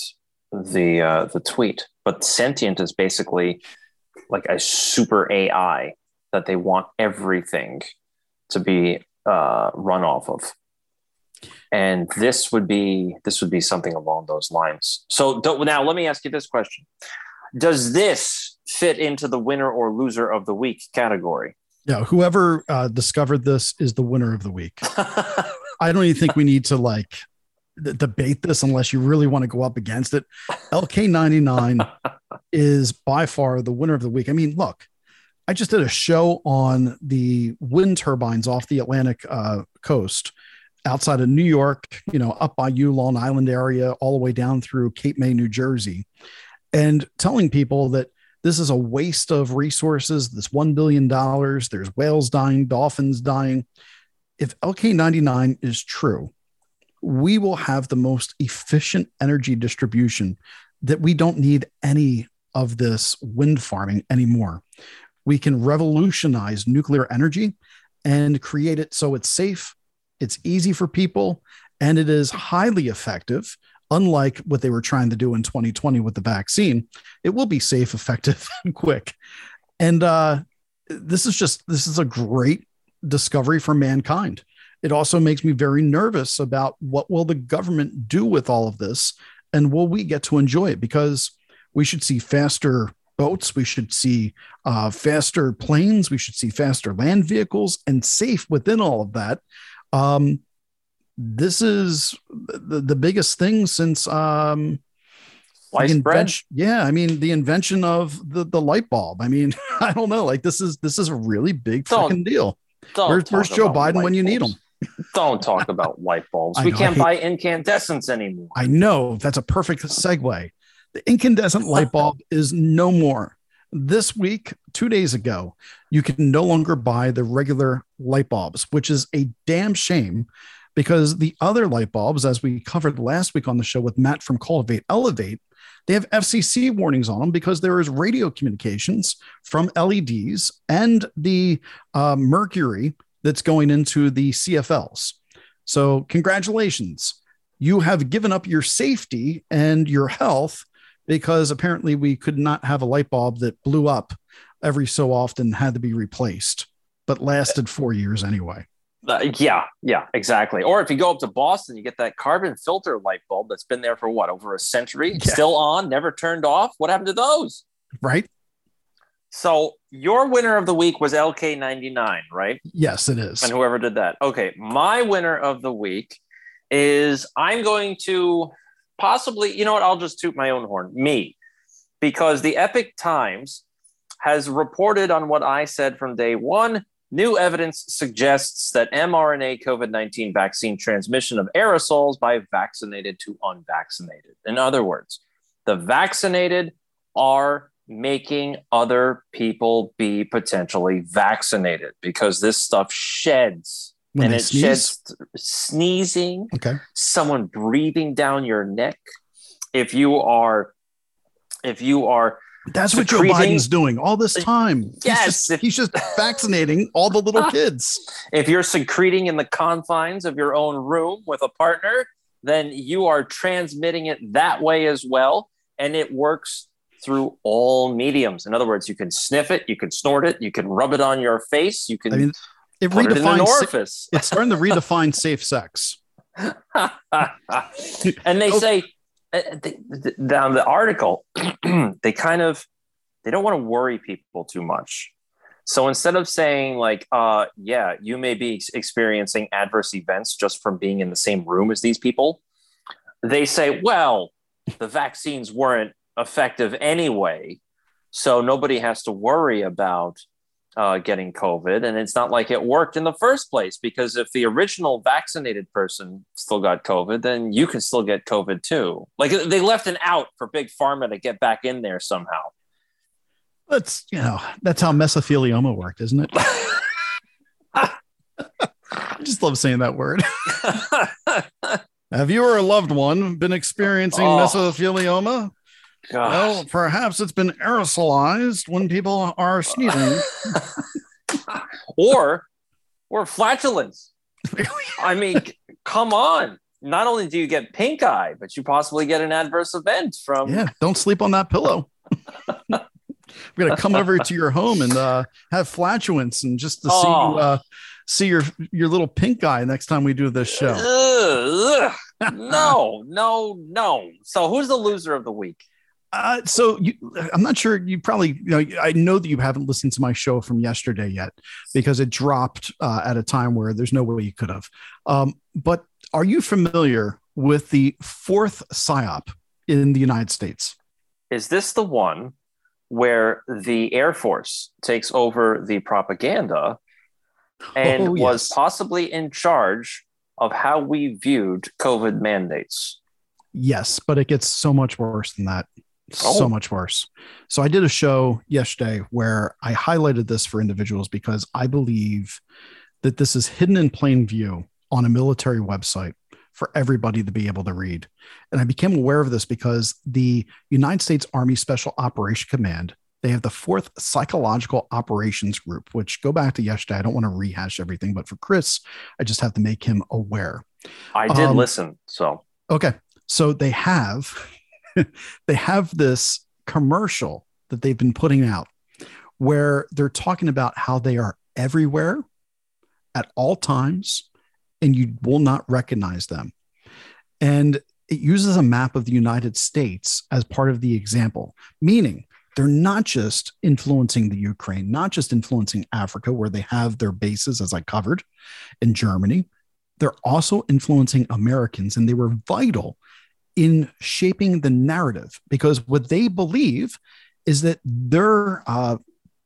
the uh, the tweet, but sentient is basically like a super AI that they want everything to be uh, run off of. And this would be this would be something along those lines. So now let me ask you this question: Does this fit into the winner or loser of the week category? Yeah, whoever uh, discovered this is the winner of the week. (laughs) I don't even think we need to like d- debate this unless you really want to go up against it. LK99 (laughs) is by far the winner of the week. I mean, look, I just did a show on the wind turbines off the Atlantic uh, coast outside of New York, you know, up by you, Long Island area, all the way down through Cape May, New Jersey, and telling people that this is a waste of resources. This $1 billion, there's whales dying, dolphins dying. If LK99 is true, we will have the most efficient energy distribution that we don't need any of this wind farming anymore. We can revolutionize nuclear energy and create it so it's safe, it's easy for people, and it is highly effective. Unlike what they were trying to do in 2020 with the vaccine, it will be safe, effective, (laughs) and quick. And uh, this is just this is a great discovery for mankind. It also makes me very nervous about what will the government do with all of this, and will we get to enjoy it? Because we should see faster boats, we should see uh, faster planes, we should see faster land vehicles, and safe within all of that. Um, this is the, the biggest thing since um, invention- Yeah, I mean the invention of the the light bulb. I mean, (laughs) I don't know. Like this is this is a really big freaking deal. Don't Where's- Joe Biden when you need him (laughs) Don't talk about light bulbs. (laughs) We know, can't buy incandescents anymore. I know that's a perfect segue. The incandescent light bulb is no more. This week, two days ago, you can no longer buy the regular light bulbs, which is a damn shame because the other light bulbs, as we covered last week on the show with Matt from Cultivate Elevate, they have FCC warnings on them because there is radio communications from LEDs and the uh, mercury that's going into the CFLs. So, congratulations. You have given up your safety and your health because apparently we could not have a light bulb that blew up every so often, had to be replaced, but lasted four years anyway. Uh, yeah, yeah, exactly. Or if you go up to Boston, you get that carbon filter light bulb that's been there for what over a century, Yeah. still on, never turned off. What happened to those? Right? So your winner of the week was LK99, right? Yes, it is. And whoever did that. Okay, my winner of the week is I'm going to possibly, you know what? I'll just toot my own horn, me, because the Epoch Times has reported on what I said from day one. New evidence suggests that mRNA COVID 19 vaccine transmission of aerosols by vaccinated to unvaccinated. In other words, the vaccinated are making other people be potentially vaccinated because this stuff sheds When and it sneeze? sheds sneezing Okay. someone breathing down your neck if you are if you are That's what Joe Biden's doing all this (laughs) time. He's Yes, just- if- he's just vaccinating all the little (laughs) kids. if you're secreting in the confines of your own room with a partner then you are transmitting it that way as well and it works through all mediums in other words you can sniff it you can snort it you can rub it on your face you can I mean, it put it in an redefines. orifice it's starting to redefine safe sex. (laughs) and they Oh. say down the article, (clears throat) they kind of they don't want to worry people too much. So instead of saying like, uh, yeah, you may be experiencing adverse events just from being in the same room as these people, they say, well, the vaccines weren't effective anyway, so nobody has to worry about uh, getting COVID. And it's not like it worked in the first place because if the original vaccinated person still got COVID, then you can still get COVID too. Like they left an out for big pharma to get back in there somehow. That's you know that's how mesothelioma worked, isn't it? (laughs) (laughs) I just love saying that word. (laughs) Have you or a loved one been experiencing Oh. mesothelioma? Gosh. Well, perhaps it's been aerosolized when people are sneezing. (laughs) or or flatulence. I mean, come on. Not only do you get pink eye, but you possibly get an adverse event from yeah, don't sleep on that pillow. (laughs) We're gonna come over to your home and uh, have flatulence and just to see Oh. you uh, see your your little pink guy next time we do this show. Ugh, ugh. no, no, no. So who's the loser of the week? Uh, so you, I'm not sure. You probably, you know, I know that you haven't listened to my show from yesterday yet because it dropped uh, at a time where there's no way you could have. Um, but are you familiar with the fourth psyop in the United States? Is this the one where the Air Force takes over the propaganda and Oh, was possibly in charge of how we viewed COVID mandates? Yes, but it gets so much worse than that. Oh. So much worse. So I did a show yesterday where I highlighted this for individuals because I believe that this is hidden in plain view on a military website for everybody to be able to read. And I became aware of this because the United States Army Special Operation Command, they have the fourth psychological operations group, which go back to yesterday. I don't want to rehash everything, but for Chris, I just have to make him aware. I did Um, listen. So Okay. So they have (laughs) they have this commercial that they've been putting out where they're talking about how they are everywhere at all times and you will not recognize them. And it uses a map of the United States as part of the example, meaning they're not just influencing the Ukraine, not just influencing Africa, where they have their bases, as I covered, in Germany. They're also influencing Americans, and they were vital in shaping the narrative because what they believe is that their uh,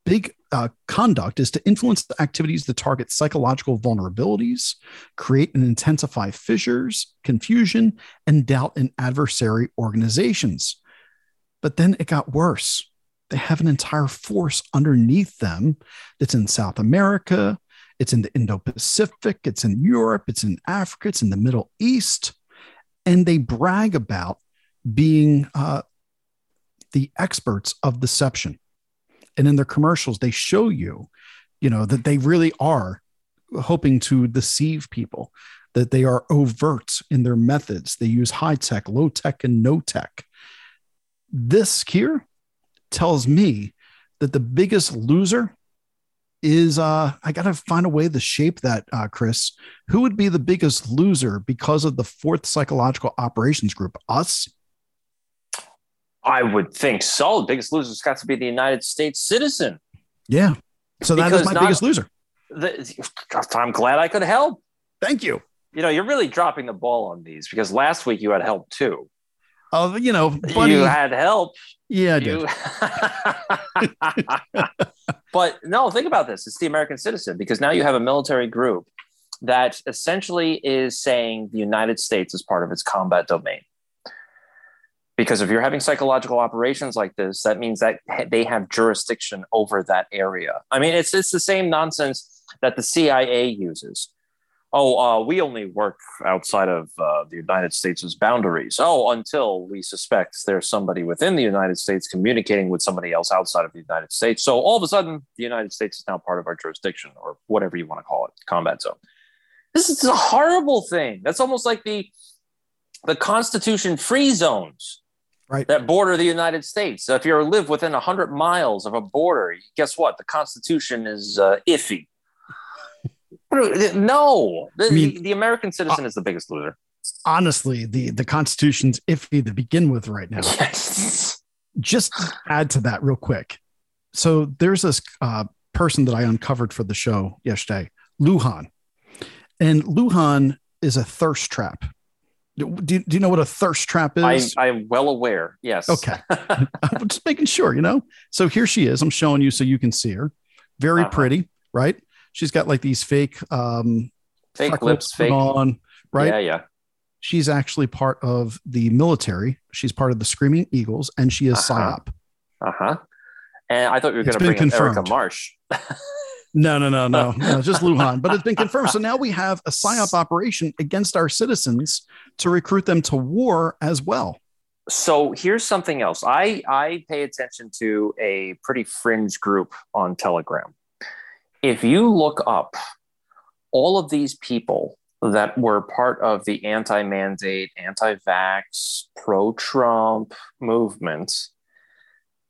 big uh, conduct is to influence the activities that target psychological vulnerabilities, create and intensify fissures, confusion, and doubt in adversary organizations. But then it got worse. They have an entire force underneath them that's in South America, it's in the Indo Pacific, it's in Europe, it's in Africa, it's in the Middle East. And they brag about being uh, the experts of deception. And in their commercials, they show you, you know, that they really are hoping to deceive people, that they are overt in their methods. They use high tech, low tech, and no tech. This here tells me that the biggest loser is uh I gotta find a way to shape that, uh, Chris. Who would be the biggest loser because of the fourth psychological operations group? Us? I would think so. The biggest loser's got to be the United States citizen. Yeah. So that is Because my not- biggest loser. The, I'm glad I could help. Thank you. You know, you're really dropping the ball on these because last week you had help too. Uh, you know, buddy. You had help. yeah, I did. You- (laughs) but no, think about this. It's the American citizen because now you have a military group that essentially is saying the United States is part of its combat domain. Because if you're having psychological operations like this, that means that they have jurisdiction over that area. I mean, it's it's the same nonsense that the CIA uses. Oh, uh, we only work outside of uh, the United States' boundaries. Oh, until we suspect there's somebody within the United States communicating with somebody else outside of the United States. So all of a sudden, the United States is now part of our jurisdiction, or whatever you want to call it, combat zone. This is a horrible thing. That's almost like the the Constitution free zones Right. that border the United States. So if you live within 100 miles of a border, guess what? The Constitution is uh, iffy. No, the, I mean, the American citizen is the biggest loser. honestly, the the Constitution's iffy to begin with right now. Yes. Just add to that real quick. So there's this uh, person that I uncovered for the show yesterday, Luhan, and Luhan is a thirst trap. Do, do you know what a thirst trap is? I'm well aware. Yes. Okay. (laughs) I'm just making sure, you know. So here she is. I'm showing you so you can see her. Very Uh-huh. pretty, right? She's got like these fake um Fake lips, fake. on, right? Yeah, yeah. She's actually part of the military. She's part of the Screaming Eagles, and she is Uh-huh. PSYOP. Uh huh. And I thought you were going to bring in Erica confirmed. Marsh. (laughs) No, no, no, no, (laughs) no, just Luhan. But it's been confirmed. So now we have a PSYOP operation against our citizens to recruit them to war as well. So here's something else. I I pay attention to a pretty fringe group on Telegram. If you look up all of these people that were part of the anti-mandate, anti-vax, pro-Trump movement,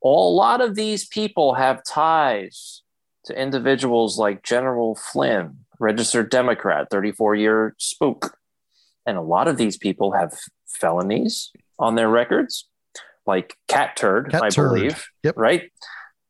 a lot of these people have ties to individuals like General Flynn, registered Democrat, 34-year spook. And a lot of these people have felonies on their records, like cat turd, Cat I turd. believe. Yep. Right.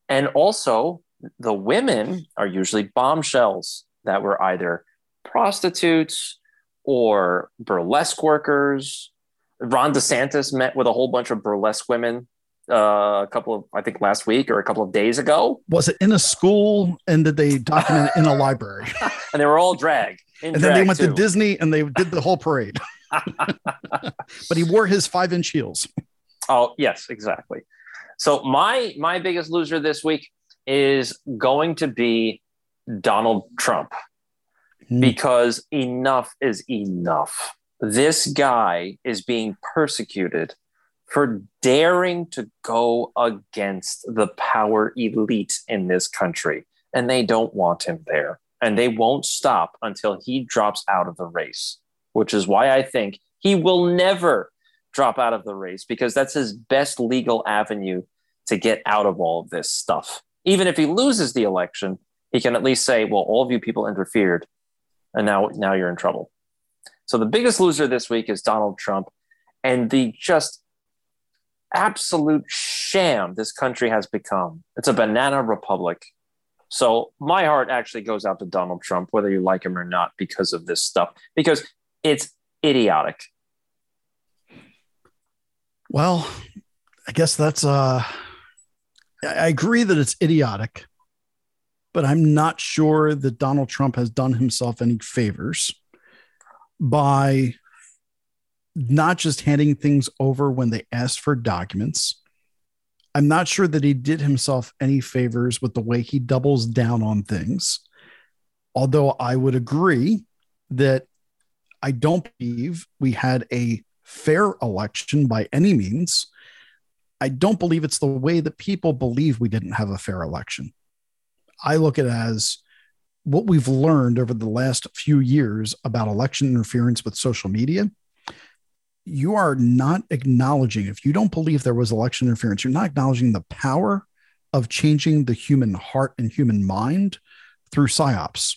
And also, the women are usually bombshells that were either prostitutes or burlesque workers. Ron DeSantis met with a whole bunch of burlesque women uh, a couple of, I think, last week or a couple of days ago, Was it in a school and did they document it in a library? (laughs) and they were all drag. (laughs) And then they drag, went to. Disney and they did the whole parade. (laughs) but he wore his five inch heels. Oh, yes, exactly. So my my biggest loser this week is going to be Donald Trump Hmm. because enough is enough. This guy is being persecuted for daring to go against the power elite in this country and they don't want him there and they won't stop until he drops out of the race, which is why I think he will never drop out of the race because that's his best legal avenue to get out of all of this stuff. Even if he loses the election, he can at least say, "Well, all of you people interfered, and now now you're in trouble." So the biggest loser this week is Donald Trump, and the just absolute sham this country has become. It's a banana republic. So my heart actually goes out to Donald Trump, whether you like him or not, because of this stuff, because it's idiotic. Well, I guess that's uh I agree that it's idiotic, but I'm not sure that Donald Trump has done himself any favors by not just handing things over when they asked for documents. I'm not sure that he did himself any favors with the way he doubles down on things. Although I would agree that I don't believe we had a fair election by any means. I don't believe it's the way that people believe we didn't have a fair election. I look at it as what we've learned over the last few years about election interference with social media. You are not acknowledging, if you don't believe there was election interference, you're not acknowledging the power of changing the human heart and human mind through psyops,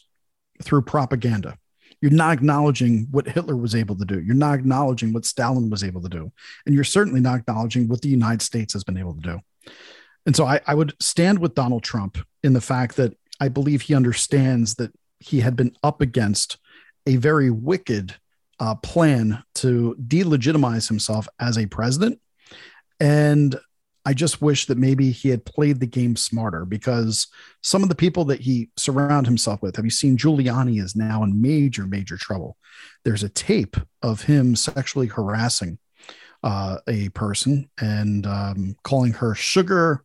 through propaganda. You're not acknowledging what Hitler was able to do. You're not acknowledging what Stalin was able to do. And you're certainly not acknowledging what the United States has been able to do. And so I, I would stand with Donald Trump in the fact that I believe he understands that he had been up against a very wicked uh, plan to delegitimize himself as a president. And I just wish that maybe he had played the game smarter because some of the people that he surround himself with, have you seen Giuliani is now in major, major trouble. There's a tape of him sexually harassing uh, a person and um, calling her sugar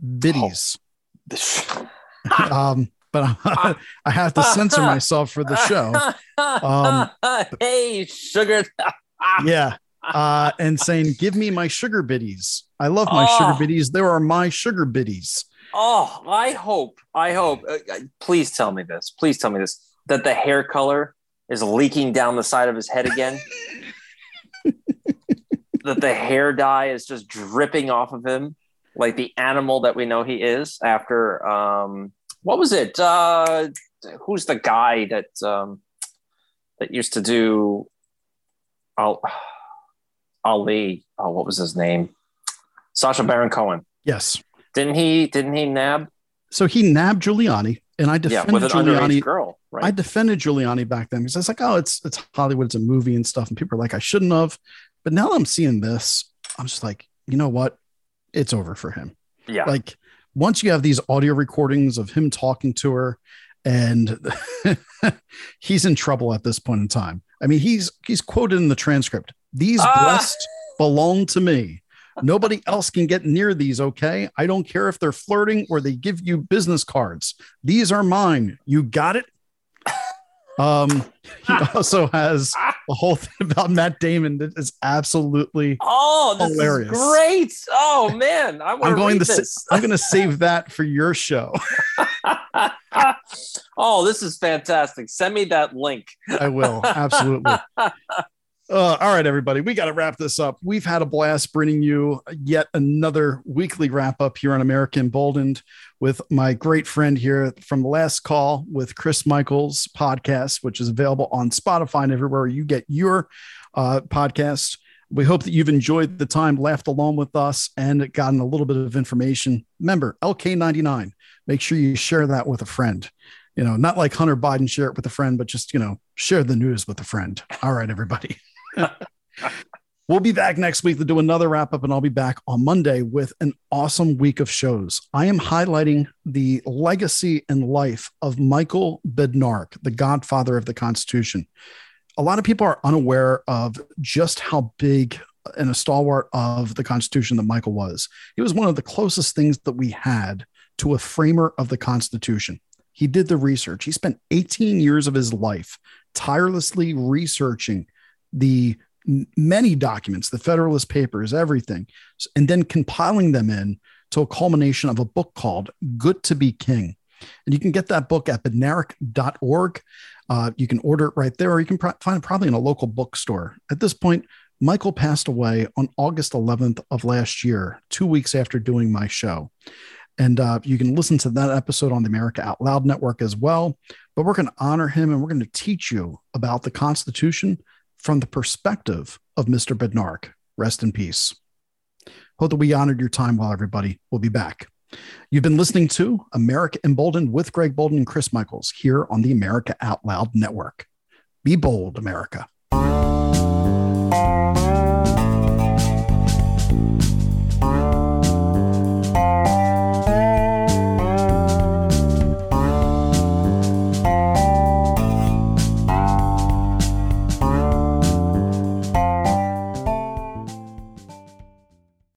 biddies. (laughs) um, but I, (laughs) I have to censor (laughs) myself for the show. Um, hey, sugar. Yeah. Uh, and saying, give me my sugar biddies. I love my Oh. sugar biddies. There are my sugar biddies. Oh, I hope, I hope. Uh, uh, please tell me this. Please tell me this. That the hair color is leaking down the side of his head again. (laughs) that the hair dye is just dripping off of him, like the animal that we know he is. After um, what was it? Uh, who's the guy that um, that used to do Al, (sighs) Ali. Oh, what was his name? Sacha Baron Cohen. Yes. Didn't he? Didn't he nab? So he nabbed Giuliani, and I Yeah, defended with an Giuliani. girl, right? I defended Giuliani back then because I was like, oh, it's it's Hollywood, it's a movie and stuff, and people are like, I shouldn't have. But now that I'm seeing this, I'm just like, you know what? It's over for him. yeah. Like once you have these audio recordings of him talking to her, and (laughs) he's in trouble at this point in time. I mean, he's he's quoted in the transcript. These Ah! breasts belong to me. Nobody else can get near these, okay? I don't care if they're flirting or they give you business cards. These are mine. You got it? (laughs) Um, he also has a whole thing about Matt Damon that is absolutely oh, this hilarious. is great. Oh man, I I'm going to sa-. I'm going to save that for your show. (laughs) oh, this is fantastic. Send me that link. I will absolutely. (laughs) Uh, all right, everybody, we got to wrap this up. We've had a blast bringing you yet another weekly wrap up here on America Emboldened with my great friend here from the last call with Chris Michaels podcast, which is available on Spotify and everywhere you get your uh, podcasts. We hope that you've enjoyed the time, laughed along with us, and gotten a little bit of information. Remember, LK99. Make sure you share that with a friend you know, not like Hunter Biden share it with a friend, but just, you know, share the news with a friend. All right, everybody. (laughs) (laughs) we'll be back next week to do another wrap up, and I'll be back on Monday with an awesome week of shows. I am highlighting the legacy and life of Michael Badnarik, the godfather of the Constitution. A lot of people are unaware of just how big and a stalwart of the Constitution that Michael was. He was one of the closest things that we had to a framer of the Constitution. He did the research. He spent 18 years of his life tirelessly researching the many documents, the Federalist Papers, everything, and then compiling them in to a culmination of a book called Good to Be King. And you can get that book at badnarik.org. Uh, you can order it right there, or you can pro- find it probably in a local bookstore. At this point, Michael passed away on August 11th of last year, two weeks after doing my show. And uh, you can listen to that episode on the America Out Loud Network as well. But we're going to honor him and we're going to teach you about the Constitution from the perspective of Mr. Badnarik. Rest in peace. Hope that we honored your time well, everybody. We'll be back. You've been listening to America Emboldened with Greg Boulden and Chris Michaels here on the America Out Loud Network. Be bold, America.